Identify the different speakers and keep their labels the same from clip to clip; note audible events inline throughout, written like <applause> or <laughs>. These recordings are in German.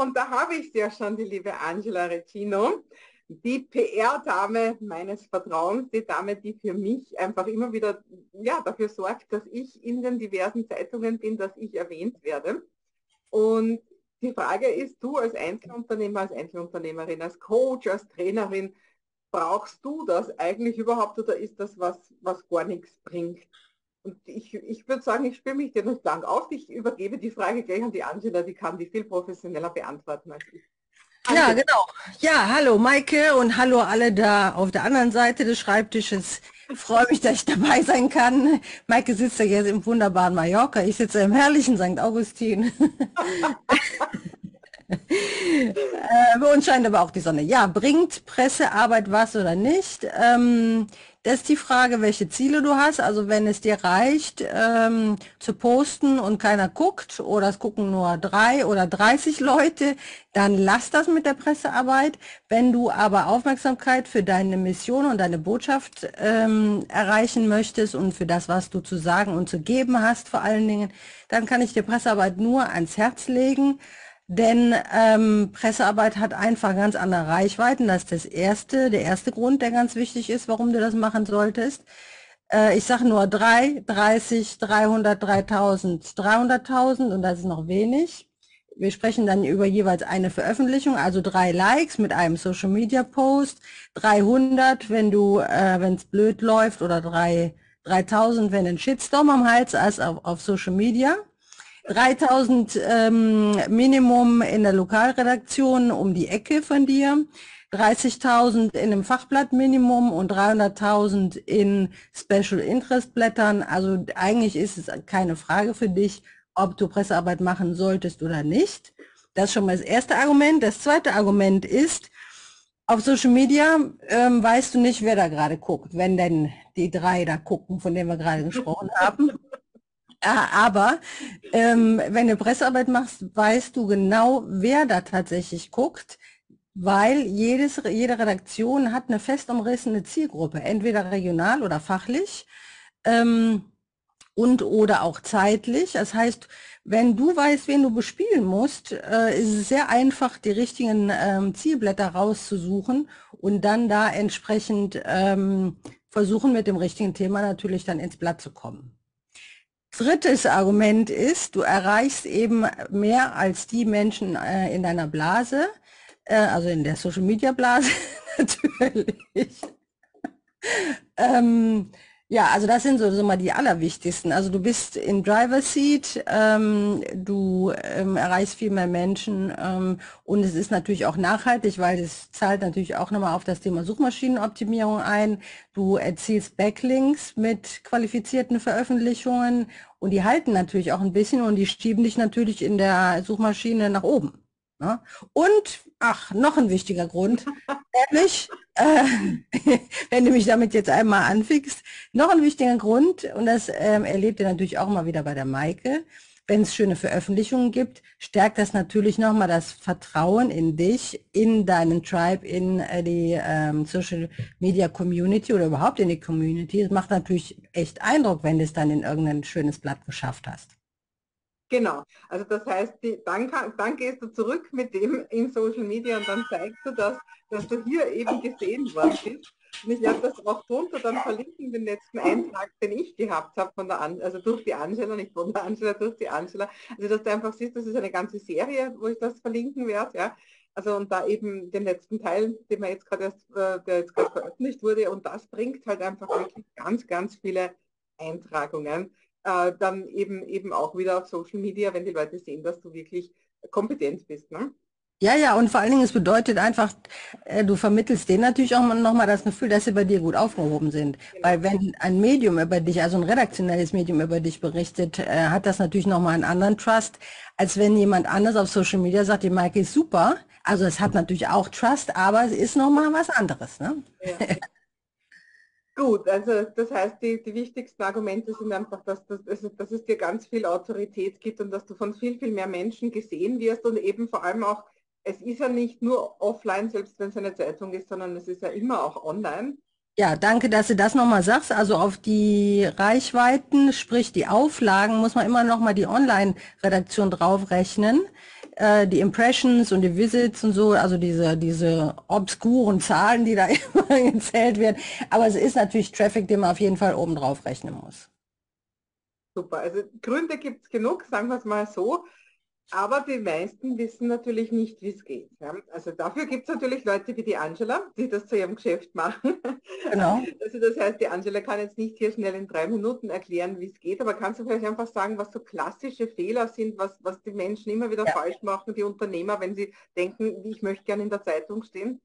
Speaker 1: und da habe ich ja schon, die liebe Angela Regino, die PR-Dame meines Vertrauens, die Dame, die für mich einfach immer wieder ja, dafür sorgt, dass ich in den diversen Zeitungen bin, dass ich erwähnt werde. Und die Frage ist, du als Einzelunternehmer, als Einzelunternehmerin, als Coach, als Trainerin, brauchst du das eigentlich überhaupt oder ist das was, was gar nichts bringt? Und ich, ich würde sagen, ich spiele mich dir nicht lang auf. Ich übergebe die Frage gleich an die Angela, die kann die viel professioneller beantworten als ich.
Speaker 2: Ja, genau. Ja, hallo Maike und hallo alle da auf der anderen Seite des Schreibtisches. Ich freue mich, dass ich dabei sein kann. Maike sitzt ja jetzt im wunderbaren Mallorca. Ich sitze im herrlichen St. Augustin. <laughs> äh, bei uns scheint aber auch die Sonne. Ja, bringt Pressearbeit was oder nicht? Ähm, das ist die Frage, welche Ziele du hast. Also wenn es dir reicht, ähm, zu posten und keiner guckt oder es gucken nur drei oder 30 Leute, dann lass das mit der Pressearbeit. Wenn du aber Aufmerksamkeit für deine Mission und deine Botschaft ähm, erreichen möchtest und für das, was du zu sagen und zu geben hast vor allen Dingen, dann kann ich dir Pressearbeit nur ans Herz legen. Denn ähm, Pressearbeit hat einfach ganz andere Reichweiten. Das ist das erste, der erste Grund, der ganz wichtig ist, warum du das machen solltest. Äh, ich sage nur 3, 30, 300, 3000, 300.000 und das ist noch wenig. Wir sprechen dann über jeweils eine Veröffentlichung, also drei Likes mit einem Social Media Post, 300, wenn du, äh, wenn es blöd läuft oder 3, 3000, wenn ein Shitstorm am Hals ist auf, auf Social Media. 3000 ähm, Minimum in der Lokalredaktion um die Ecke von dir, 30.000 in einem Fachblatt Minimum und 300.000 in Special Interest Blättern. Also eigentlich ist es keine Frage für dich, ob du Pressearbeit machen solltest oder nicht. Das ist schon mal das erste Argument. Das zweite Argument ist, auf Social Media ähm, weißt du nicht, wer da gerade guckt, wenn denn die drei da gucken, von denen wir gerade gesprochen haben. Aber ähm, wenn du Pressearbeit machst, weißt du genau, wer da tatsächlich guckt, weil jedes, jede Redaktion hat eine fest umrissene Zielgruppe, entweder regional oder fachlich ähm, und oder auch zeitlich. Das heißt, wenn du weißt, wen du bespielen musst, äh, ist es sehr einfach, die richtigen ähm, Zielblätter rauszusuchen und dann da entsprechend ähm, versuchen, mit dem richtigen Thema natürlich dann ins Blatt zu kommen. Drittes Argument ist, du erreichst eben mehr als die Menschen äh, in deiner Blase, äh, also in der Social Media Blase <laughs> natürlich. ähm, ja, also das sind so, so mal die allerwichtigsten. Also du bist in Driver Seat, ähm, du ähm, erreichst viel mehr Menschen ähm, und es ist natürlich auch nachhaltig, weil es zahlt natürlich auch nochmal auf das Thema Suchmaschinenoptimierung ein. Du erzielst Backlinks mit qualifizierten Veröffentlichungen und die halten natürlich auch ein bisschen und die schieben dich natürlich in der Suchmaschine nach oben. Ne? Und, ach, noch ein wichtiger Grund, <laughs> nämlich, äh, <laughs> wenn du mich damit jetzt einmal anfickst, noch ein wichtiger Grund, und das ähm, erlebt ihr natürlich auch mal wieder bei der Maike, wenn es schöne Veröffentlichungen gibt, stärkt das natürlich nochmal das Vertrauen in dich, in deinen Tribe, in äh, die ähm, Social Media Community oder überhaupt in die Community. Es macht natürlich echt Eindruck, wenn du es dann in irgendein schönes Blatt geschafft hast.
Speaker 1: Genau, also das heißt, die, dann, kann, dann gehst du zurück mit dem in Social Media und dann zeigst du das, dass du hier eben gesehen worden bist. Und ich werde das auch drunter dann verlinken, den letzten Eintrag, den ich gehabt habe von der An also durch die Angela, nicht von der Angela, durch die Angela. Also dass du einfach siehst, das ist eine ganze Serie, wo ich das verlinken werde, ja. Also und da eben den letzten Teil, den wir jetzt gerade äh, der jetzt gerade veröffentlicht wurde, und das bringt halt einfach wirklich ganz, ganz viele Eintragungen äh, dann eben, eben auch wieder auf Social Media, wenn die Leute sehen, dass du wirklich kompetent bist. Ne?
Speaker 2: Ja, ja, und vor allen Dingen, es bedeutet einfach, äh, du vermittelst denen natürlich auch nochmal das Gefühl, dass sie bei dir gut aufgehoben sind. Genau. Weil wenn ein Medium über dich, also ein redaktionelles Medium über dich berichtet, äh, hat das natürlich nochmal einen anderen Trust, als wenn jemand anders auf Social Media sagt, die Maike ist super. Also es hat natürlich auch Trust, aber es ist nochmal was anderes. Ne? Ja. <laughs>
Speaker 1: Gut, also das heißt, die, die wichtigsten Argumente sind einfach, dass, dass, dass es dir ganz viel Autorität gibt und dass du von viel, viel mehr Menschen gesehen wirst und eben vor allem auch, es ist ja nicht nur offline, selbst wenn es eine Zeitung ist, sondern es ist ja immer auch online.
Speaker 2: Ja, danke, dass du das nochmal sagst. Also auf die Reichweiten, sprich die Auflagen, muss man immer nochmal die Online-Redaktion draufrechnen. Äh, die Impressions und die Visits und so, also diese, diese obskuren Zahlen, die da <laughs> immer gezählt werden. Aber es ist natürlich Traffic, den man auf jeden Fall oben drauf rechnen muss.
Speaker 1: Super, also Gründe gibt es genug, sagen wir es mal so. Aber die meisten wissen natürlich nicht, wie es geht. Ja? Also dafür gibt es natürlich Leute wie die Angela, die das zu ihrem Geschäft machen. Genau. <laughs> Also das heißt, die Angela kann jetzt nicht hier schnell in drei Minuten erklären, wie es geht, aber kannst du vielleicht einfach sagen, was so klassische Fehler sind, was, was die Menschen immer wieder ja. falsch machen, die Unternehmer, wenn sie denken, ich möchte gerne in der Zeitung stehen?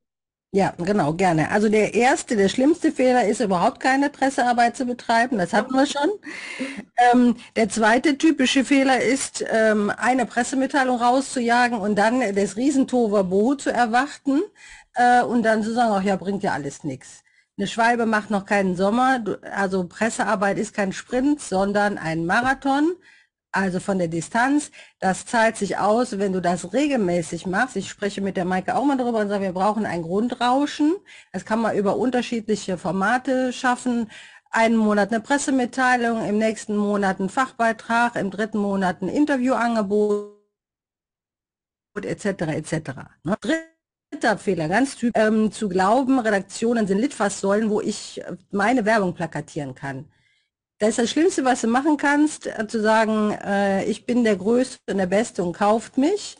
Speaker 2: Ja, genau, gerne. Also der erste, der schlimmste Fehler ist überhaupt keine Pressearbeit zu betreiben, das hatten wir schon. Ähm, der zweite typische Fehler ist, ähm, eine Pressemitteilung rauszujagen und dann das Riesentoverbo zu erwarten äh, und dann zu sagen, ach ja, bringt ja alles nichts. Eine Schwalbe macht noch keinen Sommer, also Pressearbeit ist kein Sprint, sondern ein Marathon also von der Distanz. Das zahlt sich aus, wenn du das regelmäßig machst. Ich spreche mit der Maike auch mal darüber und sage, wir brauchen ein Grundrauschen. Das kann man über unterschiedliche Formate schaffen. Einen Monat eine Pressemitteilung, im nächsten Monat ein Fachbeitrag, im dritten Monat ein Interviewangebot etc. etc. Ne? Dritter Fehler, ganz typisch, ähm, zu glauben, Redaktionen sind Litfaßsäulen, wo ich meine Werbung plakatieren kann. Das ist das Schlimmste, was du machen kannst, äh, zu sagen, äh, ich bin der Größte und der Beste und kauft mich.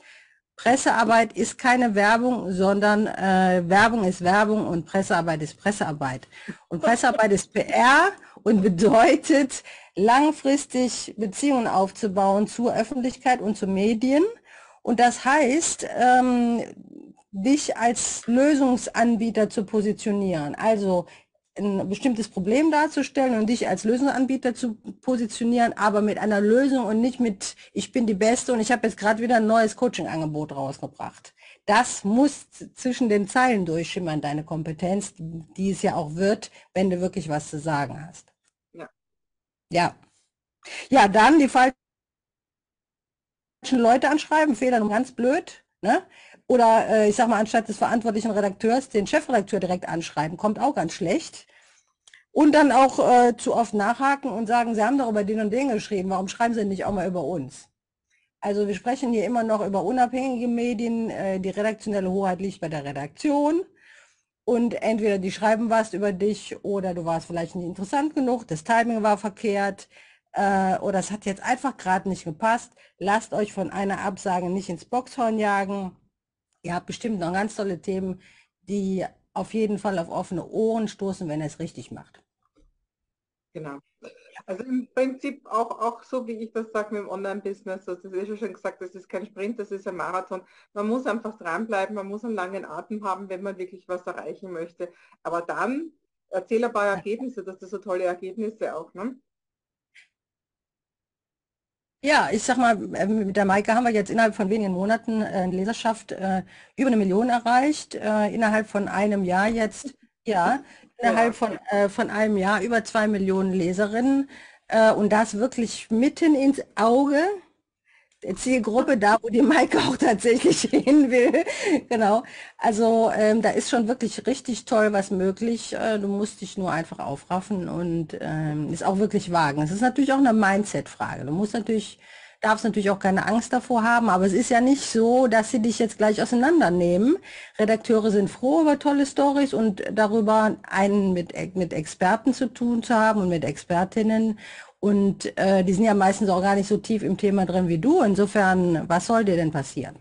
Speaker 2: Pressearbeit ist keine Werbung, sondern äh, Werbung ist Werbung und Pressearbeit ist Pressearbeit. Und Pressearbeit ist PR und bedeutet langfristig Beziehungen aufzubauen zur Öffentlichkeit und zu Medien. Und das heißt, ähm, dich als Lösungsanbieter zu positionieren. Also ein bestimmtes Problem darzustellen und dich als Lösungsanbieter zu positionieren, aber mit einer Lösung und nicht mit, ich bin die Beste und ich habe jetzt gerade wieder ein neues Coaching-Angebot rausgebracht. Das muss zwischen den Zeilen durchschimmern, deine Kompetenz, die es ja auch wird, wenn du wirklich was zu sagen hast. Ja. Ja. Ja, dann die falschen Leute anschreiben, Fehler nur ganz blöd. Ne? Oder äh, ich sag mal, anstatt des verantwortlichen Redakteurs den Chefredakteur direkt anschreiben, kommt auch ganz schlecht. Und dann auch äh, zu oft nachhaken und sagen, Sie haben doch über den und den geschrieben, warum schreiben Sie nicht auch mal über uns? Also wir sprechen hier immer noch über unabhängige Medien, äh, die redaktionelle Hoheit liegt bei der Redaktion. Und entweder die schreiben was über dich oder du warst vielleicht nicht interessant genug, das Timing war verkehrt äh, oder es hat jetzt einfach gerade nicht gepasst. Lasst euch von einer Absage nicht ins Boxhorn jagen. Ihr habt bestimmt noch ganz tolle Themen, die auf jeden Fall auf offene Ohren stoßen, wenn er es richtig macht.
Speaker 1: Genau. Also im Prinzip auch, auch so, wie ich das sage mit dem Online-Business, das ist schon gesagt, das ist kein Sprint, das ist ein Marathon. Man muss einfach dranbleiben, man muss einen langen Atem haben, wenn man wirklich was erreichen möchte. Aber dann erzähl ein paar Ergebnisse, dass das so tolle Ergebnisse auch. Ne?
Speaker 2: Ja, ich sag mal, äh, mit der Maike haben wir jetzt innerhalb von wenigen Monaten äh, in Leserschaft äh, über eine Million erreicht. Äh, innerhalb von einem Jahr jetzt, ja, innerhalb von, äh, von einem Jahr über zwei Millionen Leserinnen. Äh, und das wirklich mitten ins Auge Zielgruppe, da wo die Maike auch tatsächlich <laughs> hin will. genau. Also ähm, da ist schon wirklich richtig toll was möglich. Äh, du musst dich nur einfach aufraffen und ähm, ist auch wirklich wagen. Es ist natürlich auch eine Mindset-Frage. Du musst natürlich, darfst natürlich auch keine Angst davor haben, aber es ist ja nicht so, dass sie dich jetzt gleich auseinandernehmen. Redakteure sind froh über tolle Stories und darüber einen mit, mit Experten zu tun zu haben und mit Expertinnen und äh, die sind ja meistens auch gar nicht so tief im Thema drin wie du. Insofern, was soll dir denn passieren?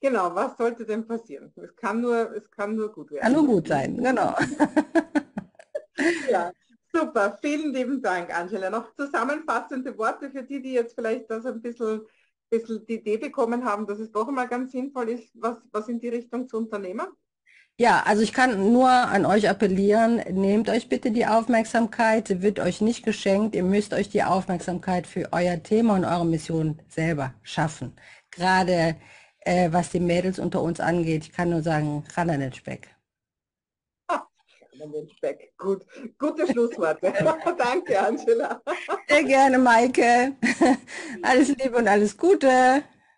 Speaker 1: Genau, was sollte denn passieren? Es kann nur, es kann nur gut werden.
Speaker 2: Kann nur gut sein, genau. <laughs>
Speaker 1: ja, super. Vielen lieben Dank, Angela. Noch zusammenfassende Worte für die, die jetzt vielleicht das ein bisschen, bisschen die Idee bekommen haben, dass es doch einmal ganz sinnvoll ist, was, was in die Richtung zu unternehmen.
Speaker 2: Ja, also ich kann nur an euch appellieren, nehmt euch bitte die Aufmerksamkeit, sie wird euch nicht geschenkt, ihr müsst euch die Aufmerksamkeit für euer Thema und eure Mission selber schaffen. Gerade äh, was die Mädels unter uns angeht, ich kann nur sagen, ran an den Speck.
Speaker 1: ran an den Speck, gut. Gute Schlussworte. <laughs> <laughs> Danke, Angela.
Speaker 2: Sehr gerne, Maike. <laughs> Alles Liebe und alles Gute.